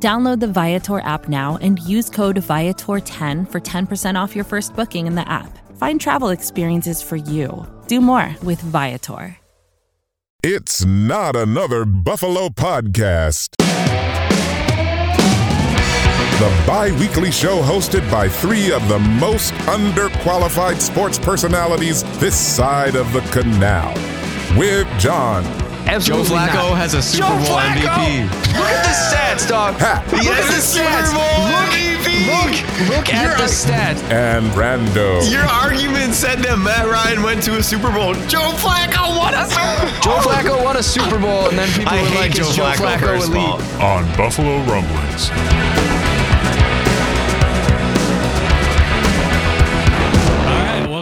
Download the Viator app now and use code Viator10 for 10% off your first booking in the app. Find travel experiences for you. Do more with Viator. It's not another Buffalo podcast. The bi weekly show hosted by three of the most underqualified sports personalities this side of the canal. With John, Joe Flacco not. has a Super Joe Bowl Flacco! MVP. Look at the stats, dog. Ha. Look He at has the a Super stats. Bowl look, MVP. look, look at You're the stats. and Brando. Your argument said that Matt Ryan went to a Super Bowl. Joe Flacco won a Super Bowl. Joe Flacco won a Super Bowl, and then people I were hate like, Joe Joe Flacco, Flacco first of all. elite?" on Buffalo Rumblings.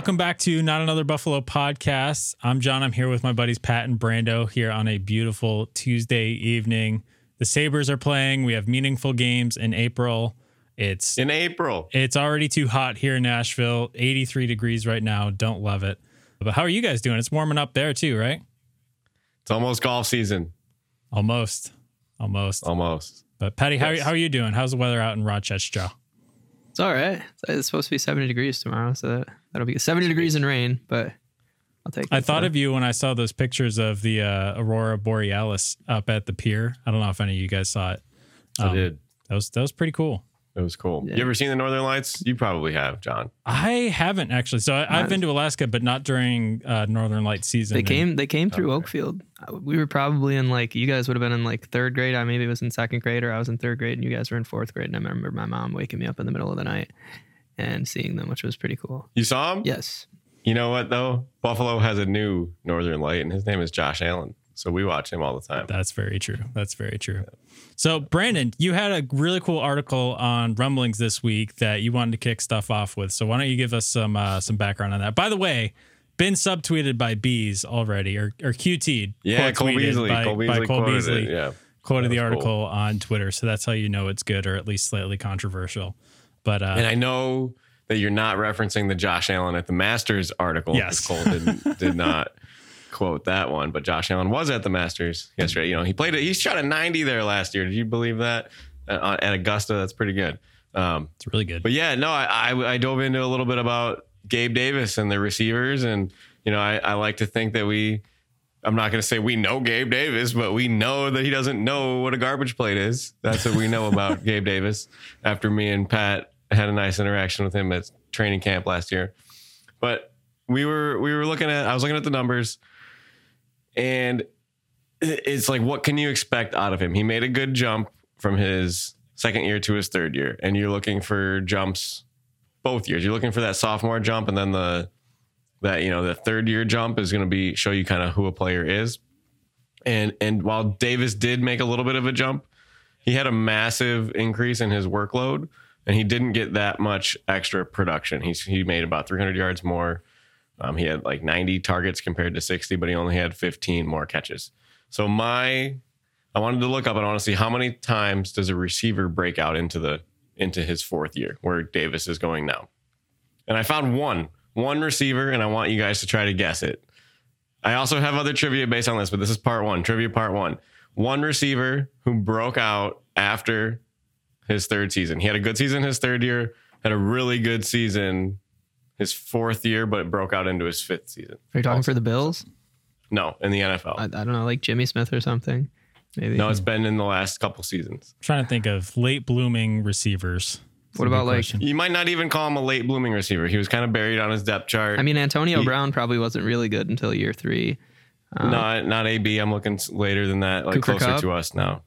Welcome back to Not Another Buffalo podcast. I'm John. I'm here with my buddies Pat and Brando here on a beautiful Tuesday evening. The Sabres are playing. We have meaningful games in April. It's In April. it's already too hot here in Nashville. 83 degrees right now. Don't love it. But how are you guys doing? It's warming up there too, right? It's almost golf season. Almost. Almost. Almost. But Patty, how, how are you doing? How's the weather out in Rochester? It's all right. It's supposed to be 70 degrees tomorrow, so that, that'll be 70 degrees and rain, but I'll take it. I thought so. of you when I saw those pictures of the uh, Aurora Borealis up at the pier. I don't know if any of you guys saw it. I Um, did. That was that was pretty cool. It was cool. Yeah. You ever seen the Northern Lights? You probably have, John. I haven't actually. So I, I've been to Alaska, but not during uh, Northern Light season. They came they came through Okay. Oakfield. Uh, We were probably in like you guys would have been in like third grade. I maybe was in second grade or I was in third grade and you guys were in fourth grade. And I remember my mom waking me up in the middle of the night and seeing them, which was pretty cool. You saw them? Yes. You know what, though? Buffalo has a new Northern Light, and his name is Josh Allen. So we watch him all the time. That's very true. That's very true. So Brandon, you had a really cool article on rumblings this week that you wanted to kick stuff off with. So why don't you give us some uh, some background on that? By the way, been subtweeted by Bees already, or or QT'd. Yeah, Cole Beasley. by, Cole by Beasley Cole Beasley. it. Yeah. quoted the article cool. on Twitter. So that's how you know it's good or at least slightly controversial. But uh, And I know that you're not referencing the Josh Allen at the Masters article. Yes. Cole did, did not quote that one, but Josh Allen was at the Masters yesterday. You know, he played it. He shot a 90 there last year. Did you believe that? Uh, at Augusta, that's pretty good. Um, it's really good. but yeah, no, I, I I dove into a little bit about Gabe Davis and the receivers, and you know, I, I like to think that we. I'm not going to say we know Gabe Davis, but we know that he doesn't know what a garbage plate is. That's what we know about Gabe Davis. After me and Pat had a nice interaction with him at training camp last year, but we were we were looking at I was looking at the numbers, and it's like what can you expect out of him? He made a good jump from his second year to his third year, and you're looking for jumps both years. You're looking for that sophomore jump, and then the that you know the third year jump is going to be show you kind of who a player is. And and while Davis did make a little bit of a jump, he had a massive increase in his workload, and he didn't get that much extra production. He he made about 300 yards more. Um, he had like 90 targets compared to 60, but he only had 15 more catches. So my I wanted to look up and I want to see how many times does a receiver break out into the into his fourth year where Davis is going now. And I found one, one receiver, and I want you guys to try to guess it. I also have other trivia based on this, but this is part one, trivia part one. One receiver who broke out after his third season. He had a good season his third year, had a really good season his fourth year, but it broke out into his fifth season. Are you talking Also. for the Bills? No, in the NFL. I, I don't know, like Jimmy Smith or something. Maybe. no, it's been in the last couple seasons. trying to think of late blooming receivers. That's What about, like- question. You might not even call him a late blooming receiver. He was kind of buried on his depth chart. I mean, Antonio He- Brown probably wasn't really good until year three. Um, not not AB. I'm looking later than that, like Cooper closer Kupp? to us now.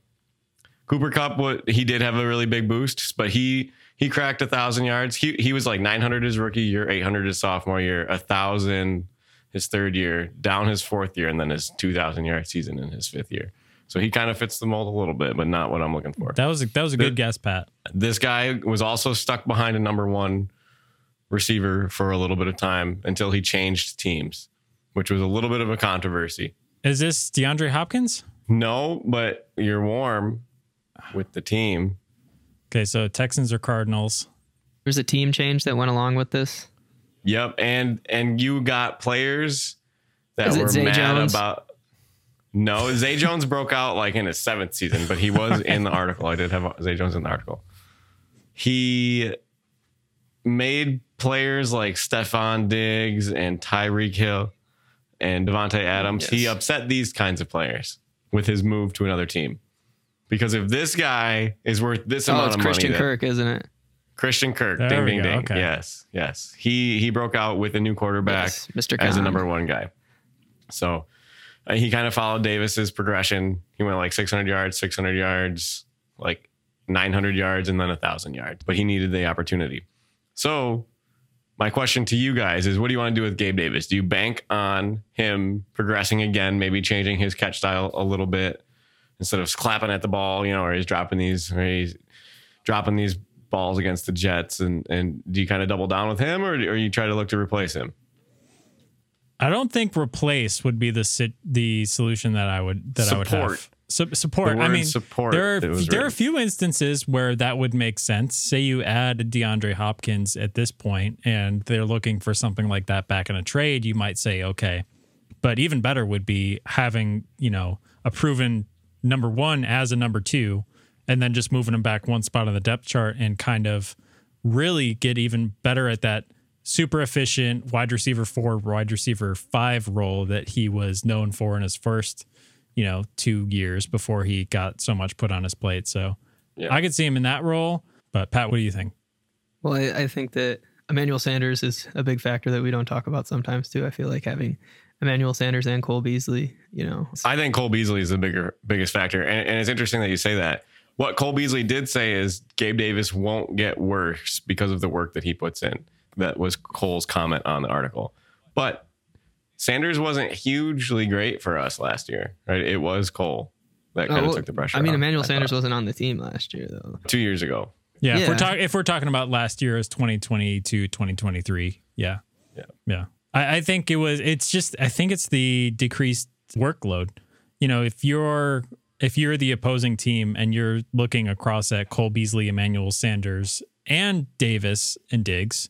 Cooper Kupp, what he did have a really big boost, but he he cracked a thousand yards. He he was like 900 his rookie year, 800 his sophomore year, a thousand his third year, down his fourth year, and then his 2,000 yard season in his fifth year. So he kind of fits the mold a little bit, but not what I'm looking for. That was a, that was a good guess, Pat. This guy was also stuck behind a number one receiver for a little bit of time until he changed teams, which was a little bit of a controversy. Is this DeAndre Hopkins? No, but you're warm with the team. Okay, so Texans or Cardinals. There's a team change that went along with this. Yep, and and you got players that were Zay mad Jones? about. No, Zay Jones broke out like in his seventh season, but he was in the article. I did have Zay Jones in the article. He made players like Stefon Diggs and Tyreek Hill and Davante Adams. He upset these kinds of players with his move to another team. Because if this guy is worth this Oh, amount it's of Christian money, that- Kirk, isn't it? Christian Kirk, There ding we ding go, ding. okay. Yes, yes. He he broke out with a new quarterback Yes, Mr. as a Khan. number one guy. So uh, he kind of followed Davis's progression. He went like 600 yards, 600 yards, like 900 yards, and then a thousand yards. But he needed the opportunity. So my question to you guys is, what do you want to do with Gabe Davis? Do you bank on him progressing again, maybe changing his catch style a little bit instead of clapping at the ball, you know, or he's dropping these, or he's dropping these balls against the Jets, and and do you kind of double down with him, or or you try to look to replace him? I don't think replace would be the sit, the solution that I would that I would Support. have. Su- support. I mean, support there are there are a few instances where that would make sense. Say you add DeAndre Hopkins at this point, and they're looking for something like that back in a trade. You might say, okay, but even better would be having you know a proven number one as a number two, and then just moving him back one spot on the depth chart and kind of really get even better at that super efficient wide receiver four, wide receiver five role that he was known for in his first, you know, two years before he got so much put on his plate. So Yeah. I could see him in that role. But Pat, what do you think? Well, I, I think that Emmanuel Sanders is a big factor that we don't talk about sometimes too. I feel like having Emmanuel Sanders and Cole Beasley, you know, I think Cole Beasley is the bigger biggest factor, and, and it's interesting that you say that. What Cole Beasley did say is Gabe Davis won't get worse because of the work that he puts in. That was Cole's comment on the article. But Sanders wasn't hugely great for us last year, right? It was Cole that kind Oh, of well, took the pressure. I mean, off, Emmanuel I Sanders thought. wasn't on the team last year though. two years ago. Yeah, if we're Yeah. talking if we're talking about last year as 2022, 2023. Yeah. Yeah. Yeah. I, I think it was it's just I think it's the decreased workload. You know, if you're if you're the opposing team and you're looking across at Cole Beasley, Emmanuel Sanders, and Davis and Diggs,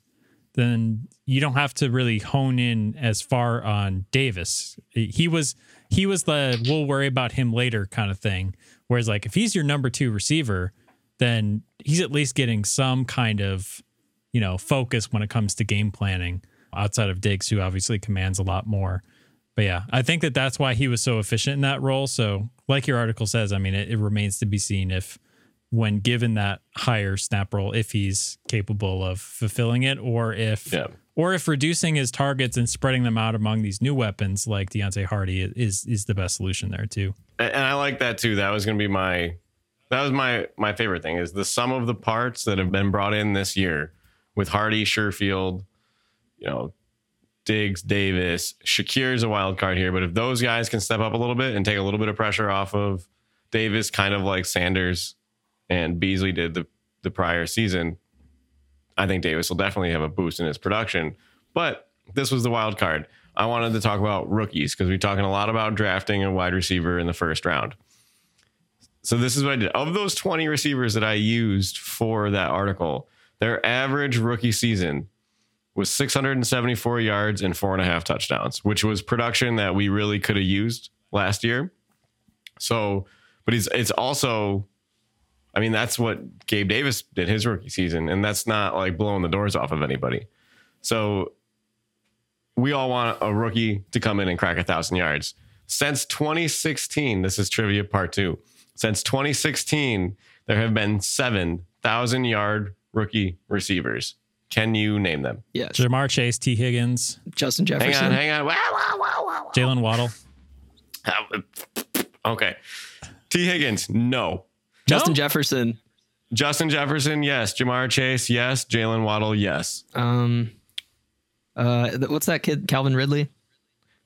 then you don't have to really hone in as far on Davis. He was he was the we'll worry about him later kind of thing. Whereas like if he's your number two receiver, then he's at least getting some kind of you know focus when it comes to game planning outside of Diggs, who obviously commands a lot more. But yeah, I think that that's why he was so efficient in that role. So, like your article says, I mean, it, it remains to be seen if, when given that higher snap role, if he's capable of fulfilling it, or if, Yeah. or if reducing his targets and spreading them out among these new weapons like Deonte Harty is is the best solution there too. and and I like that too. That was going to be my that was my my favorite thing is the sum of the parts that have been brought in this year with Harty, Sherfield, you know, Diggs, Davis, Shakir's a wild card here, but if those guys can step up a little bit and take a little bit of pressure off of Davis, kind of like Sanders and Beasley did the the prior season, I think Davis will definitely have a boost in his production. But this was the wild card. I wanted to talk about rookies because we're talking a lot about drafting a wide receiver in the first round. So this is what I did. Of those 20 receivers that I used for that article, their average rookie season was 674 yards and four and a half touchdowns, which was production that we really could have used last year. So, but he's it's also, I mean, that's what Gabe Davis did his rookie season, and that's not like blowing the doors off of anybody. So we all want a rookie to come in and crack a thousand yards. Since 2016, this is trivia part two. Since 2016, there have been seven thousand yard rookie receivers. Can you name them? Yes, Ja'Marr Chase, Tee Higgins, Justin Jefferson. Hang on, hang on. Wow, wow, wow, wow, Jaylen Waddle. Okay. Tee Higgins, no. Justin No? Jefferson. Justin Jefferson, yes. Ja'Marr Chase, yes. Jaylen Waddle, yes. Um, uh, what's that kid? Calvin Ridley.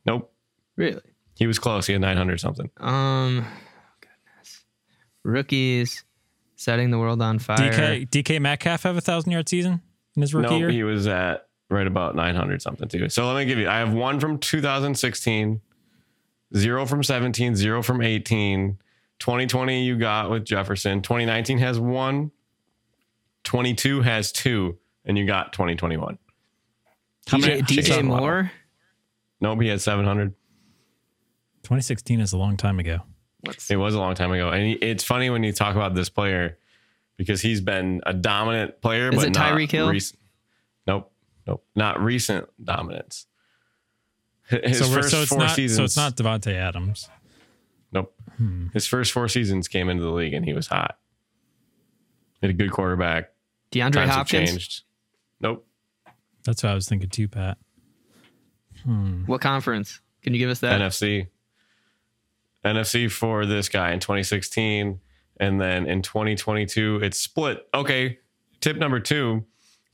Nope. Really? He was close. He had 900 something. Um, goodness. Rookies setting the world on fire. DK DK Metcalf have a thousand yard season. In his rookie No, year? he was at right about 900 something too. So let me give you. I have one from 2016, zero from 17, zero from 18. 2020 you got with Jefferson. 2019 has one. 22 has two, and you got 2021. How DJ, many- DJ Moore. Nope, he had 700. 2016 is a long time ago. It was a long time ago, and it's funny when you talk about this player because he's been a dominant player, Is but it Tyreek Hill? recent. Nope, nope, not recent dominance. His so, first so it's four not seasons. so it's not Davante Adams. Nope. Hmm. His first four seasons came into the league and he was hot. He had a good quarterback. DeAndre Times Hopkins. changed. Nope. That's what I was thinking too, Pat. What conference? Can you give us that? NFC. NFC for this guy in 2016. And then in 2022, it's split. Okay. Tip number two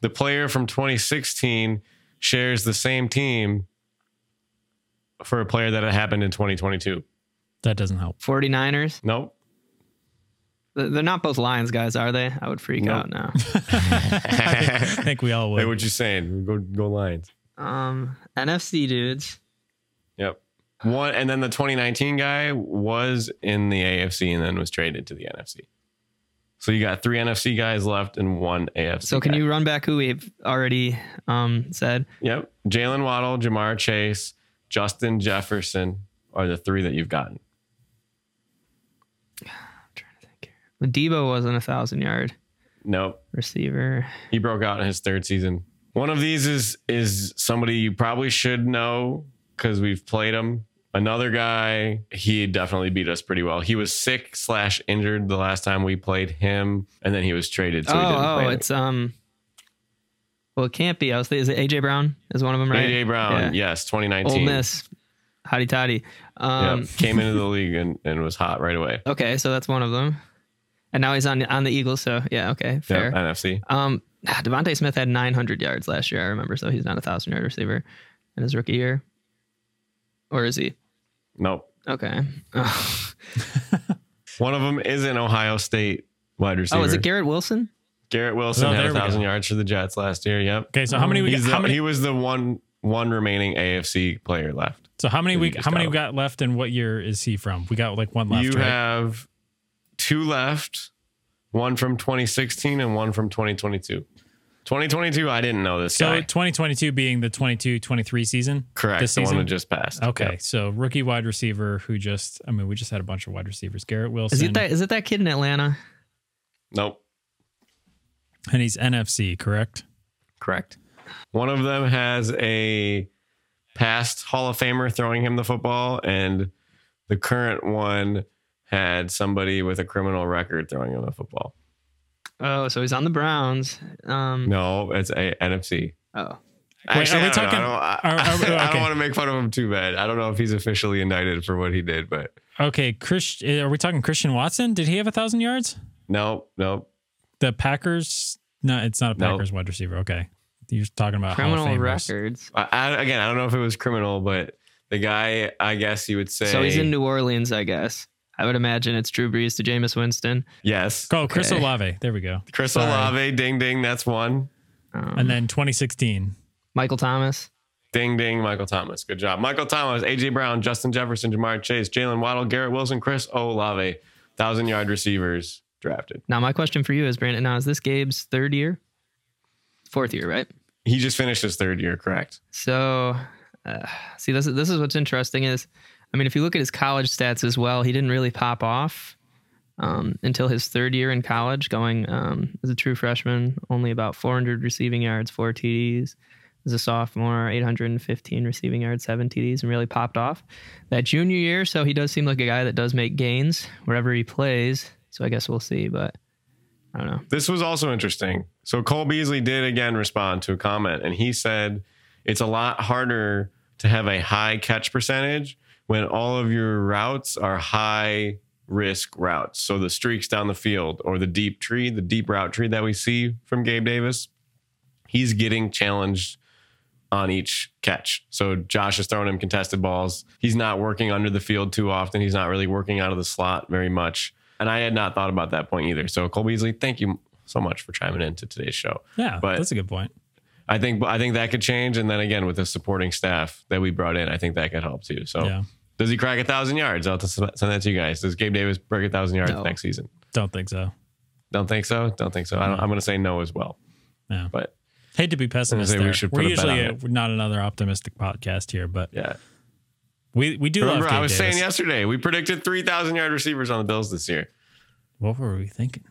the player from 2016 shares the same team for a player that it happened in 2022. That doesn't help. 49ers. Nope. They're not both Lions guys, are they? I would freak Nope. out now. I think we all would. Hey, what you saying? Go go Lions. um, NFC dudes. Yep. One and then the 2019 guy was in the AFC and then was traded to the NFC. So you got three NFC guys left and one AFC. So can guy. you run back who we've already um, said? Yep. Jaylen Waddle, Ja'Marr Chase, Justin Jefferson are the three that you've gotten. I'm trying to think here. Deebo wasn't a thousand yard Nope. receiver. He broke out in his third season. One of these is is somebody you probably should know because we've played him. Another guy, he definitely beat us pretty well. He was sick slash injured the last time we played him, and then he was traded. So he didn't oh, play oh, it. it's um. Well, it can't be. I was thinking, is it AJ Brown? Is one of them right? AJ Brown, Yeah. yes, 2019. Ole Miss. Hotty toddy. Um, Yep, came into the league and, and was hot right away. Okay, so that's one of them. And now he's on on the Eagles. So yeah, okay, fair. Yep, NFC. Um, DeVonta Smith had 900 yards last year. I remember, so he's not a thousand yard receiver in his rookie year, or is he? Nope. Okay. Oh, One of them is an Ohio State wide receiver. oh is it Garrett Wilson? Garrett Wilson Oh, had there a we thousand go. yards for the Jets last year. Yep. Okay, so how many we He's got, the- how many he was the one one remaining AFC player left. so how many that we just how many got. we got left and what year is he from? We got like one left, you right? have two left, one from 2016 and one from 2022. 2022, I didn't know this so guy. 2022 being the 22-23 season. Correct. This the one season. that just passed. Okay, Yep. so rookie wide receiver who just I mean we just had a bunch of wide receivers. Garrett Wilson. Is it that? Is it that kid in Atlanta? Nope. and he's NFC, correct? Correct. One of them has a past Hall of Famer throwing him the football, and the current one had somebody with a criminal record throwing him the football. Oh, so he's on the Browns. Um, No, it's a NFC. Oh, Actually, are we I don't talking- I don't, I, are- are I okay. don't want to make fun of him too bad. I don't know if he's officially indicted for what he did, but Okay, Chris, are we talking Christian Watson? Did he have a thousand yards? no, no. The Packers? No, it's not a No. Packers wide receiver. Okay, you're talking about Hall of criminal records. I, I, again, I don't know if it was criminal, but the guy, I guess you would say, So he's in New Orleans, I guess. I would imagine it's Drew Brees to Jameis Winston. yes, Oh, Chris Okay. Olave. There we go. Chris Sorry. Olave, ding ding, that's one. Um, And then 2016. Michael Thomas. Ding ding, Michael Thomas. Good job. Michael Thomas, AJ Brown, Justin Jefferson, Ja'Marr Chase, Jaylen Waddle, Garrett Wilson, Chris Olave. Thousand yard receivers drafted. Now, my question for you is, Brandon. Now, is this Gabe's third year? Fourth year, right? He just finished his third year, correct? So, uh, see, this is this is what's interesting is, I mean, if you look at his college stats as well, he didn't really pop off um, until his third year in college, going um, as a true freshman, only about 400 receiving yards, four TDs. As a sophomore, 815 receiving yards, seven TDs, and really popped off that junior year. So he does seem like a guy that does make gains wherever he plays. So I guess we'll see, but I don't know. This was also interesting. So Cole Beasley did again respond to a comment, and he said it's a lot harder to have a high catch percentage when all of your routes are high risk routes. So the streaks down the field or the deep tree, the deep route tree that we see from Gabe Davis, he's getting challenged on each catch. So Josh is throwing him contested balls. He's not working under the field too often. He's not really working out of the slot very much. And I had not thought about that point either. So Cole Beasley, thank you so much for chiming into today's show. Yeah, But- that's a good point. I think I think that could change, and then again with the supporting staff that we brought in, I think that could help too. So, Yeah. Does he crack a thousand yards? I'll send that to you guys. Does Gabe Davis break a thousand yards No. next season? Don't think so. Don't think so. Don't think so. I don't, I'm going to say no as well. Yeah. But Hate to be pessimistic. say we there. should We're put a bet usually on a, it. not another optimistic podcast here, but yeah, we we do remember love. I Gabe was Davis. saying yesterday we predicted three thousand yard receivers on the Bills this year. What were we thinking?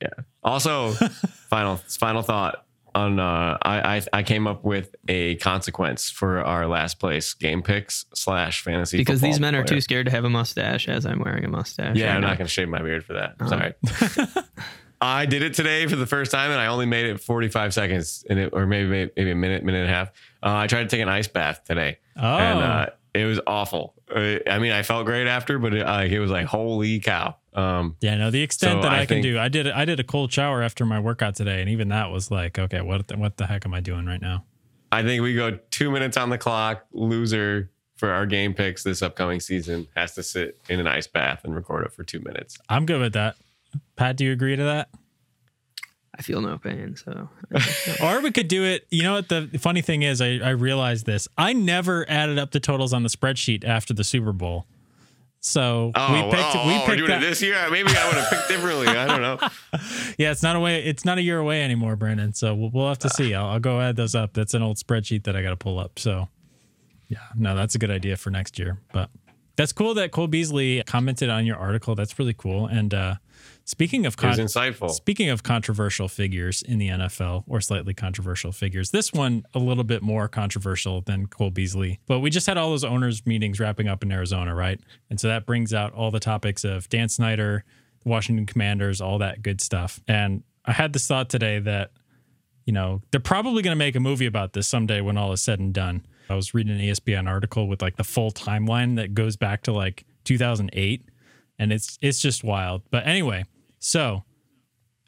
Yeah. Also, final final thought on uh, I, I I came up with a consequence for our last place game picks slash fantasy because these men are too scared to have a mustache as I'm wearing a mustache. Yeah, right I'm now. not going to shave my beard for that. Uh-huh. Sorry. I did it today for the first time, and I only made it 45 seconds, in it, or maybe maybe a minute, minute and a half. Uh, I tried to take an ice bath today, Oh, and uh, it was awful. Uh, I mean, I felt great after, but it, like, it was like holy cow. Um, yeah. No, the extent So that I, I can think- do, I did I did a cold shower after my workout today, and even that was like, okay, what the, what the heck am I doing right now? I think we go two minutes on the clock. Loser for our game picks this upcoming season has to sit in an ice bath and record it for two minutes. I'm good with that. Pat, do you agree to that? I feel no pain. So Or we could do it. You know what? The funny thing is, I, I realized this. I never added up the totals on the spreadsheet after the Super Bowl. So Oh, we picked. oh, we oh, we're doing that. it this year. Maybe I would have picked differently. I don't know. Yeah, it's not a way. It's not a year away anymore, Brandon. So we'll, we'll have to see. I'll, I'll go add those up. That's an old spreadsheet that I got to pull up. So yeah, no, that's a good idea for next year. But that's cool that Cole Beasley commented on your article. That's really cool. And uh, speaking of con- insightful. Speaking of controversial figures in the NFL or slightly controversial figures, this one a little bit more controversial than Cole Beasley. But we just had all those owners meetings wrapping up in Arizona, right? And so that brings out all the topics of Dan Snyder, the Washington Commanders, all that good stuff. And I had this thought today that you know, they're probably going to make a movie about this someday when all is said and done. I was reading an ESPN article with like the full timeline that goes back to like 2008 and it's it's just wild. But anyway, so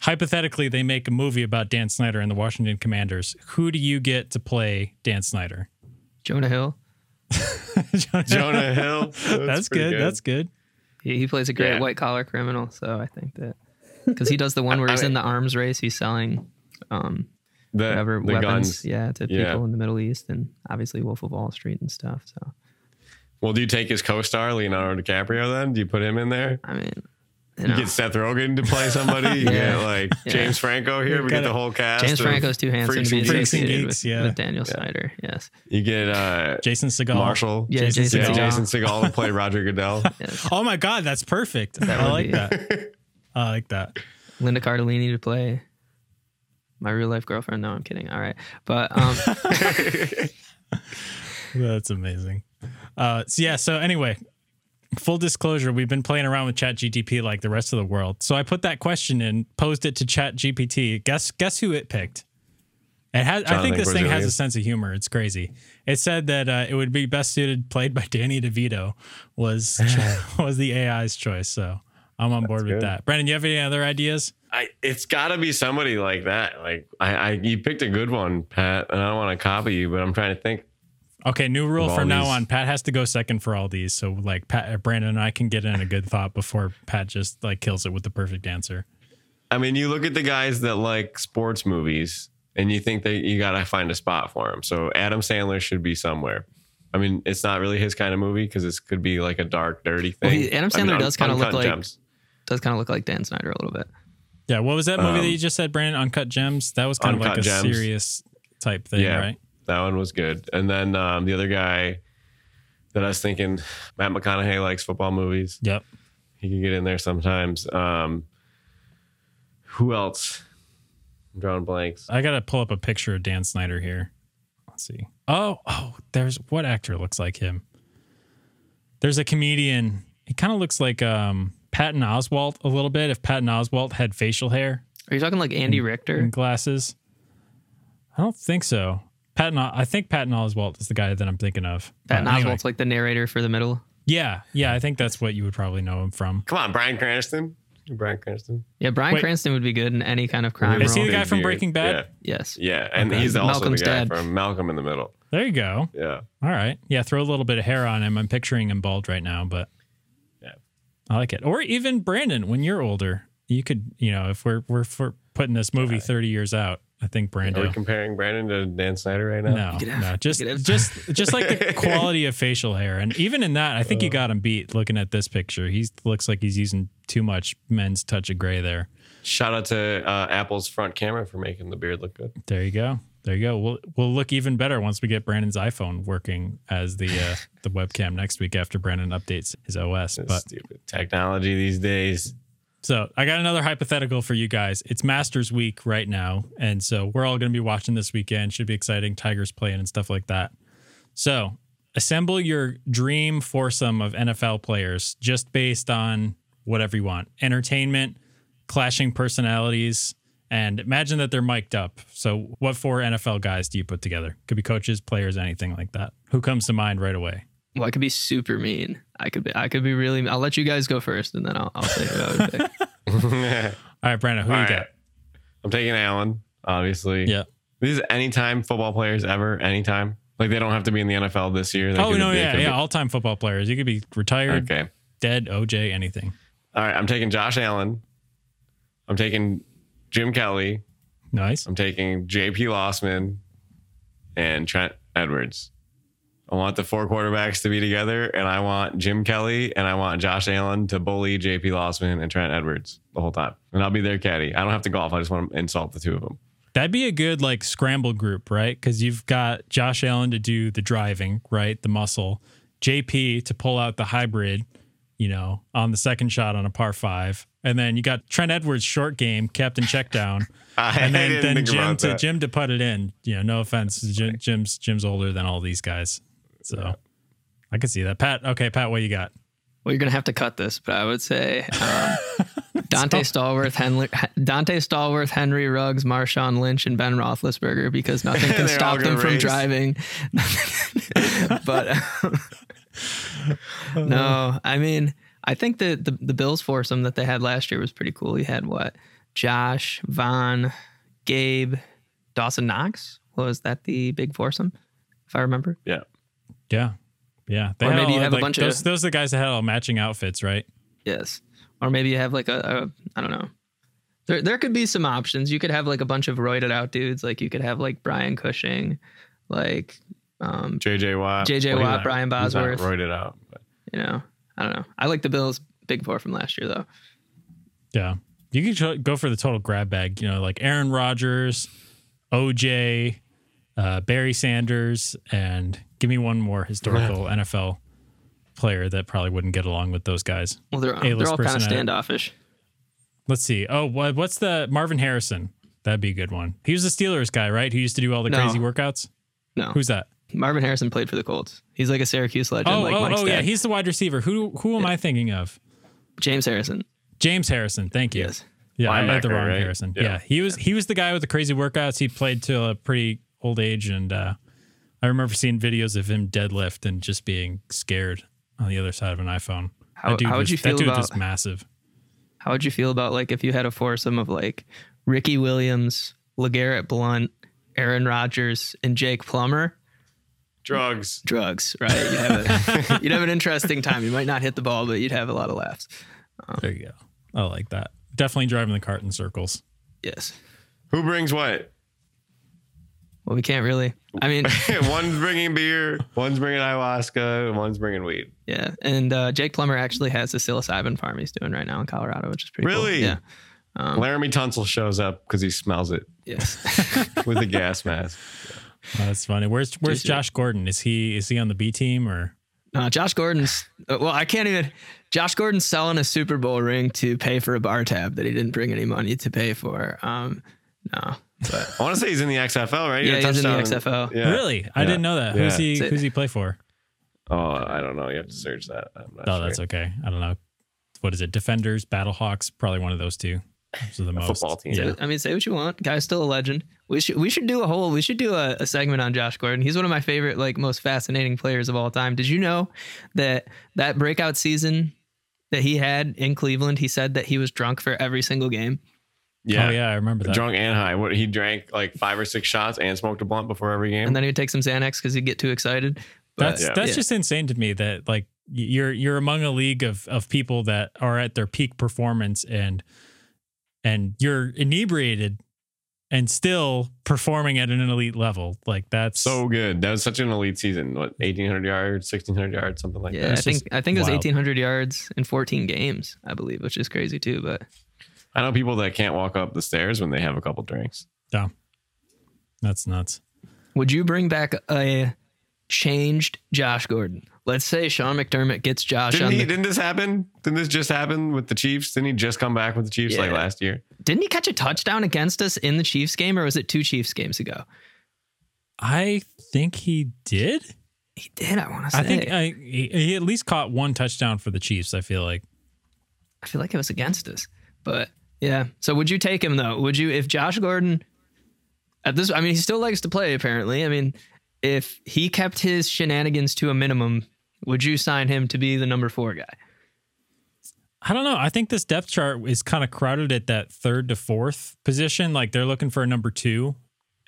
hypothetically they make a movie about Dan Snyder and the Washington Commanders. Who do you get to play Dan Snyder? Jonah Hill, Jonah Hill. That's, pretty good. That's good. he, he plays a great Yeah. white collar criminal. So I think that because he does the one where he's I in the arms race, he's selling um, the, whatever the weapons, guns. yeah, to Yeah. people in the Middle East and obviously Wolf of Wall Street and stuff. So Well, do you take his co-star Leonardo DiCaprio then? Do you put him in there? I mean, you You know, get Seth Rogen to play somebody. You Yeah. get like Yeah. James Franco here. We get the whole cast. James of Franco's too handsome Freaks to be and Freaks and associated Geeks, with, yeah. with Daniel Snyder. Yes, You get uh, Jason Segel. Marshall. Yeah, Jason Jason Yeah, Segel. Segel. Jason Segel to play Roger Goodell. yes. Oh my God, that's perfect. I like be- that. I like that. Linda Cardellini to play my real life girlfriend. No, I'm kidding. All right, but um, That's amazing. Uh, so yeah. So anyway, full disclosure, we've been playing around with Chat GTP like the rest of the world. So I put that question in, posed it to Chat GPT. Guess guess who it picked? It has. I think this thing has a sense of humor. It's crazy. It said that uh, it would be best suited played by Danny DeVito was was the AI's choice. So I'm on board with good. that. Brandon, you have any other ideas? I, it's got to be somebody like that. Like I, I, you picked a good one, Pat, and I don't want to copy you, but I'm trying to think. Okay, new rule from now on. Pat has to go second for all these. So like Pat, Brandon and I can get in a good thought before Pat just like kills it with the perfect answer. I mean, you look at the guys that like sports movies, and you think that you got to find a spot for him. So Adam Sandler should be somewhere. I mean, it's not really his kind of movie because this could be like a dark, dirty thing. Well, he- Adam I mean, Sandler does kinda look like- Gems. does kind of look like Dan Snyder a little bit. Yeah, what was that movie that Um, you just said, Brandon? Uncut Gems. That was kind of like a Gems. serious type thing, Yeah. right? That one was good. And then um, the other guy that I was thinking, Matt McConaughey likes football movies. Yep. He could get in there sometimes. Um, who else? I'm drawing blanks. I gotta pull up a picture of Dan Snyder here. Let's see. Oh, oh, there's what actor looks like him? There's a comedian. He kind of looks like um, Patton Oswalt a little bit. If Patton Oswalt had facial hair Are you talking like Andy and Richter? glasses, I don't think so. Patton, I think Patton Oswalt is the guy that I'm thinking of. Patton But anyway. Oswalt's like the narrator for the middle. Yeah, yeah, I think that's what you would probably know him from. Come on, Bryan Cranston. Bryan Cranston. Yeah, Bryan Wait. Cranston would be good in any kind of crime Is he the guy from. Breaking Bad? yes. Yeah, yeah, and Okay. he's also Malcolm's the guy dad. from Malcolm in the Middle. There you go. Yeah, All right. Yeah, throw a little bit of hair on him. I'm picturing him bald right now, but Yeah. I like it. Or even Brandon, when you're older, you could, you know, if we're we're for putting this movie 30 years out. I think Brandon Are we comparing Brandon to Dan Snyder right now? No, Get no, just just just like the quality of facial hair, and even in that, I think Uh. you got him beat. Looking at this picture, he looks like he's using too much men's touch of gray there. Shout out to uh, Apple's front camera for making the beard look good. There you go. There you go. We'll we'll look even better once we get Brandon's iPhone working as the uh, the webcam next week after Brandon updates his OS. This But stupid technology these days. So I got another hypothetical for you guys. It's Masters Week right now, and so we're all going to be watching this weekend. Should be exciting. Tigers playing and stuff like that. So assemble your dream foursome of NFL players just based on whatever you want entertainment, clashing personalities, and imagine that they're mic'd up. So, what four NFL guys do you put together? Could be coaches, players, anything like that. Who comes to mind right away? Well, I could be super mean. I could be. I could be really. I'll let you guys go first, and then I'll, I'll say who I would pick. All right, Brandon, who All you right. got? I'm taking Allen, obviously. Yeah. These are anytime football players ever, anytime. Like they don't have to be in the NFL this year. They Oh could- no, they yeah, could yeah, be- all time football players. You could be retired, Okay. dead, OJ, anything. All right. I'm taking Josh Allen. I'm taking Jim Kelly. Nice. I'm taking JP Losman and Trent Edwards. I want the four quarterbacks to be together, and I want Jim Kelly and I want Josh Allen to bully JP Losman and Trent Edwards the whole time. And I'll be their caddy. I don't have to golf. I just want to insult the two of them. That'd be a good like scramble group, right? Because you've got Josh Allen to do the driving, right? The muscle. JP to pull out the hybrid, you know, on the second shot on a par five. And then you got Trent Edwards short game, captain check down. And then, then Jim to. Jim to put it in. You know, no offense. Jim, Jim's Jim's older than all these guys. So I can see that. Pat, okay, Pat, what you got? Well, you're gonna have to cut this, but I would say um, Donte Stallworth, Henry, Donte Stallworth, Henry Ruggs, Marshawn Lynch, and Ben Roethlisberger because nothing can stop them gonna from driving. but no, I mean, I think that the the Bills foursome that they had last year was pretty cool. You had what? Josh, Von, Gabe, Dawson Knox. Was that the big foursome? If I remember. Yeah. Yeah. Yeah. They Or had maybe all- you have a like, bunch of- those, those are the guys that had all matching outfits, right? Yes. Or maybe you have like a, a I don't know. There there could be some options. You could have like a bunch of roided out dudes. Like you could have like Brian Cushing, like um, JJ Watt. JJ Watt, not- Brian he's not Bosworth. roided out. But you know, I don't know. I like the Bills big four from last year though. Yeah. You could go for the total grab bag, you know, like Aaron Rodgers, OJ, uh, Barry Sanders, and give me one more historical NFL player that probably wouldn't get along with those guys. Well, they're A-list they're all kind of standoffish. Let's see. Oh, what, what's the Marvin Harrison? That'd be a good one. He was the Steelers guy, right? Who used to do all the No. crazy workouts? No, Who's that? Marvin Harrison played for the Colts. He's like a Syracuse legend. Oh, like oh, Mike's oh yeah. He's the wide receiver. Who who am I thinking of? James Harrison. James Harrison. Thank you. Yes. Yeah, I had the wrong right? Harrison. Yeah. Yeah. he was he was the guy with the crazy workouts. He played till a pretty old age, and uh, I remember seeing videos of him deadlift and just being scared on the other side of an iPhone. How- that dude how would was, you feel that dude about- was massive. How would you feel about like if you had a foursome of like Ricky Williams, LeGarrette Blount, Aaron Rodgers, and Jake Plummer? drugs. drugs, right? You'd have, a, you'd have an interesting time. You might not hit the ball, but you'd have a lot of laughs. There you go. I like that. Definitely driving the cart in circles. Yes. Who brings what? Well, we can't really. I mean, one's bringing beer, one's bringing ayahuasca, and one's bringing weed. yeah. And uh, Jake Plummer actually has the psilocybin farm he's doing right now in Colorado, which is pretty cool. Really? Yeah. Um, Laremy Tunsil shows up because he smells it Yes. with a gas mask. Oh, that's funny. Where's Where's Juicy. Josh Gordon? Is he is he on the B team or? Uh, Josh Gordon's. uh, Well, I can't even. Josh Gordon's selling a Super Bowl ring to pay for a bar tab that he didn't bring any money to pay for. Um, no, but I want to say he's in the XFL, right? He Yeah, he's in the touchdown XFL. Yeah. Really? I Yeah. didn't know that. Who's he? So- Who's he play for? Oh, I don't know. You have to search that. I'm not Oh, sure. that's okay. I don't know. What is it? Defenders, Battlehawks, probably one of those two. Those are the most. football team. Yeah. I mean, say what you want. Guy's still a legend. We should we should do a whole we should do a, a segment on Josh Gordon. He's one of my favorite, like most fascinating players of all time. Did you know that that breakout season that he had in Cleveland, he said that he was drunk for every single game. Yeah. Oh yeah, I remember that. Drunk and high. What he drank like five or six shots and smoked a blunt before every game. And then he would take some Xanax because he'd get too excited. But, That's Yeah. that's yeah. just insane to me that like you're you're among a league of of people that are at their peak performance and and you're inebriated and still performing at an elite level. Like that's So good. That was such an elite season. What, 1,800 yards, 1,600 yards, something like Yeah, I that. That's think I think it was wild. 1800 yards in 14 games, I believe, which is crazy too. But I know people that can't walk up the stairs when they have a couple drinks. yeah, that's nuts. would you bring back a changed Josh Gordon? Let's say Sean McDermott gets Josh Didn't, on he, the, didn't this happen? Didn't this just happen with the Chiefs? Didn't he just come back with the Chiefs like last year? Didn't he catch a touchdown against us in the Chiefs game, or was it two Chiefs games ago? I think he did. He did. I want to say. I think I, he, he at least caught one touchdown for the Chiefs. I feel like. I feel like it was against us. But yeah. So would you take him though? Would you if Josh Gordon at this I mean he still likes to play apparently. I mean, if he kept his shenanigans to a minimum, would you sign him to be the number four guy? I don't know. I think this depth chart is kind of crowded at that third to fourth position. Like they're looking for a number two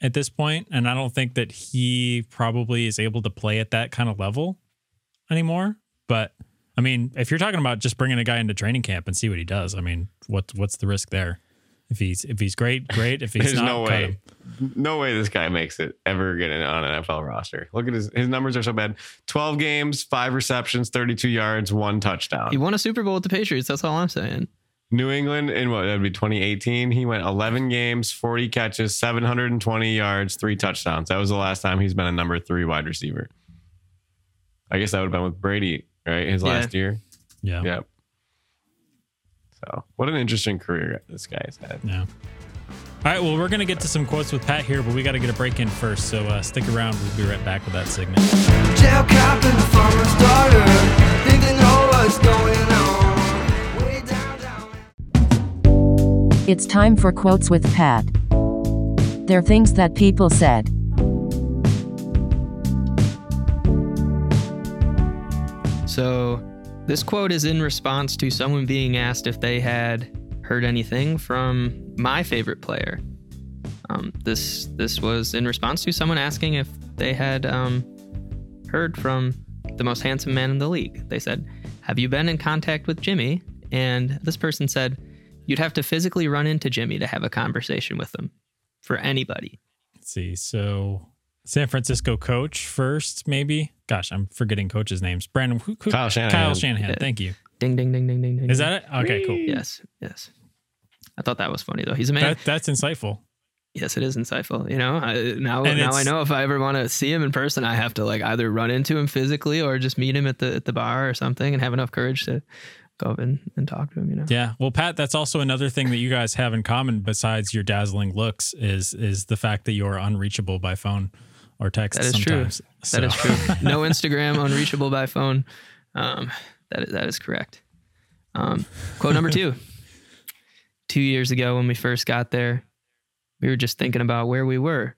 at this point, and I don't think that he probably is able to play at that kind of level anymore. But I mean, if you're talking about just bringing a guy into training camp and see what he does, I mean, what what's the risk there? If he's if he's great, great. If he's There's not, no cut way. him. No way this guy makes it ever get in on an NFL roster. Look at his his numbers are so bad. 12 games, 5 receptions, 32 yards, 1 touchdown. He won a Super Bowl with the Patriots. That's all I'm saying. New England in what that'd be 2018. He went 11 games, 40 catches, 720 yards, 3 touchdowns. That was the last time he's been a number 3 wide receiver. I guess that would have been with Brady, right? His Yeah. last year. Yeah, yeah. Yep. So, what an interesting career this guy's had. Yeah. All right. Well, we're gonna get to some quotes with Pat here, but we got to get a break in first. So uh, stick around. We'll be right back with that segment. Jail cop farmer's daughter think they know what's going on. It's time for quotes with Pat. They're things that people said. So this quote is in response to someone being asked if they had heard anything from my favorite player. Um, this this was in response to someone asking if they had um, heard from the most handsome man in the league. They said, "Have you been in contact with Jimmy?" And this person said, "You'd have to physically run into Jimmy to have a conversation with him, for anybody." Let's see. So San Francisco coach first, maybe. Gosh, I'm forgetting coaches' names. Brandon, who, who- Kyle Shanahan. Kyle Shanahan. Yeah. Thank you. Ding ding ding ding ding ding. Is that it? Okay, cool. Yes, yes. I thought that was funny though. He's a man. That, that's insightful. Yes, it is insightful. You know, I, now And now I know if I ever want to see him in person, I have to like either run into him physically or just meet him at the at the bar or something, and have enough courage to go up and, and talk to him. You know. Yeah. Well, Pat, that's also another thing that you guys have in common besides your dazzling looks is is the fact that you're unreachable by phone or text That is sometimes. true. That is true. No Instagram, unreachable by phone. Um, that is, that is correct. Um, quote number two. Two years ago, when we first got there, we were just thinking about where we were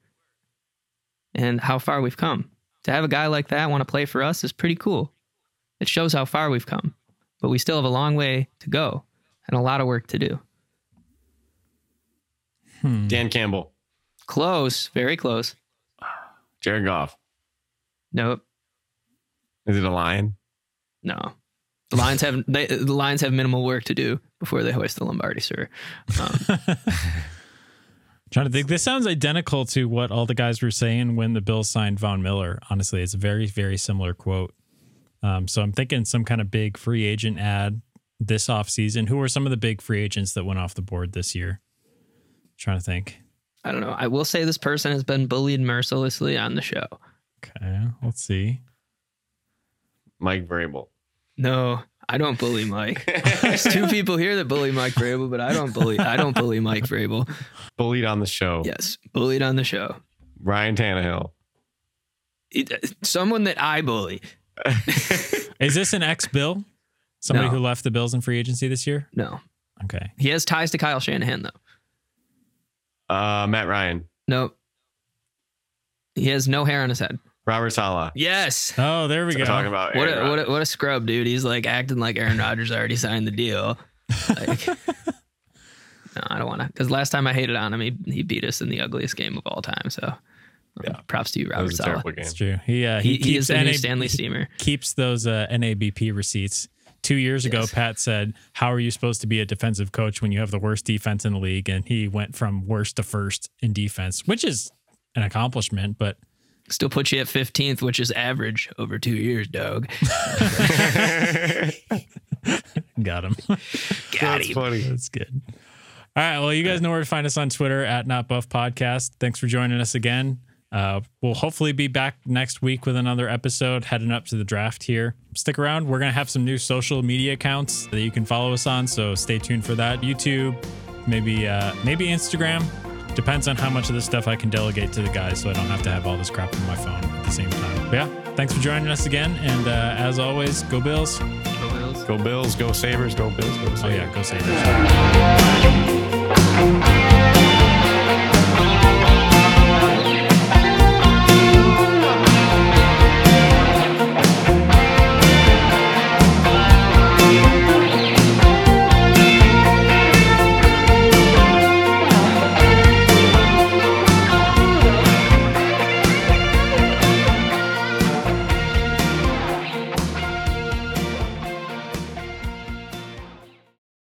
and how far we've come. To have a guy like that want to play for us is pretty cool. It shows how far we've come, but we still have a long way to go and a lot of work to do. Dan Campbell, Close, very close. Jared Goff. Nope, Is it a lion? No. The Lions have they, the Lions have minimal work to do before they hoist the Lombardi, sir. Um, Trying to think. This sounds identical to what all the guys were saying when the Bills signed Von Miller. Honestly, it's a very, very similar quote. Um, so I'm thinking some kind of big free agent ad this offseason. Who are some of the big free agents that went off the board this year? trying to think. I don't know. I will say this person has been bullied mercilessly on the show. Okay, let's see. Mike Vrabel. No, I don't bully Mike. There's two people here that bully Mike Vrabel, but I don't bully. I don't bully Mike Vrabel. Bullied on the show. Yes, bullied on the show. Ryan Tannehill. It- uh, someone that I bully. Is this an ex Bill? Somebody No. who left the Bills in free agency this year? No, Okay. he has ties to Kyle Shanahan though. Uh, Matt Ryan. Nope. He has no hair on his head. Robert Saleh. Yes. Oh, there we We're go. talking about What a, what, a, what a scrub, dude. He's like acting like Aaron Rodgers already signed the deal. Like, no, I don't want to. Because last time I hated on him, he, he beat us in the ugliest game of all time. So, um, Yeah. props to you, That Robert Saleh. terrible game. It's true. He uh, He, he, he, keeps is the new Stanley Steamer. keeps those uh, NABP receipts. Two years ago, Pat said, "How are you supposed to be a defensive coach when you have the worst defense in the league?" And he went from worst to first in defense, which is an accomplishment. But Still put you at 15th, which is average over two years, dog. got him. Got That's him. funny. That's good. All right. Well, you guys know where to find us on Twitter at Not Buff Podcast. Thanks for joining us again. Uh, we'll hopefully be back next week with another episode heading up to the draft here. Stick around. We're going to have some new social media accounts that you can follow us on. So stay tuned for that. YouTube, maybe, uh, maybe Instagram. Depends on how much of this stuff I can delegate to the guys so I don't have to have all this crap on my phone at the same time. But yeah. Thanks for joining us again. And uh, as always, go Bills. Go Bills. Go Bills, go Sabres, go Bills, go Sabres. Oh, yeah. Go Sabres.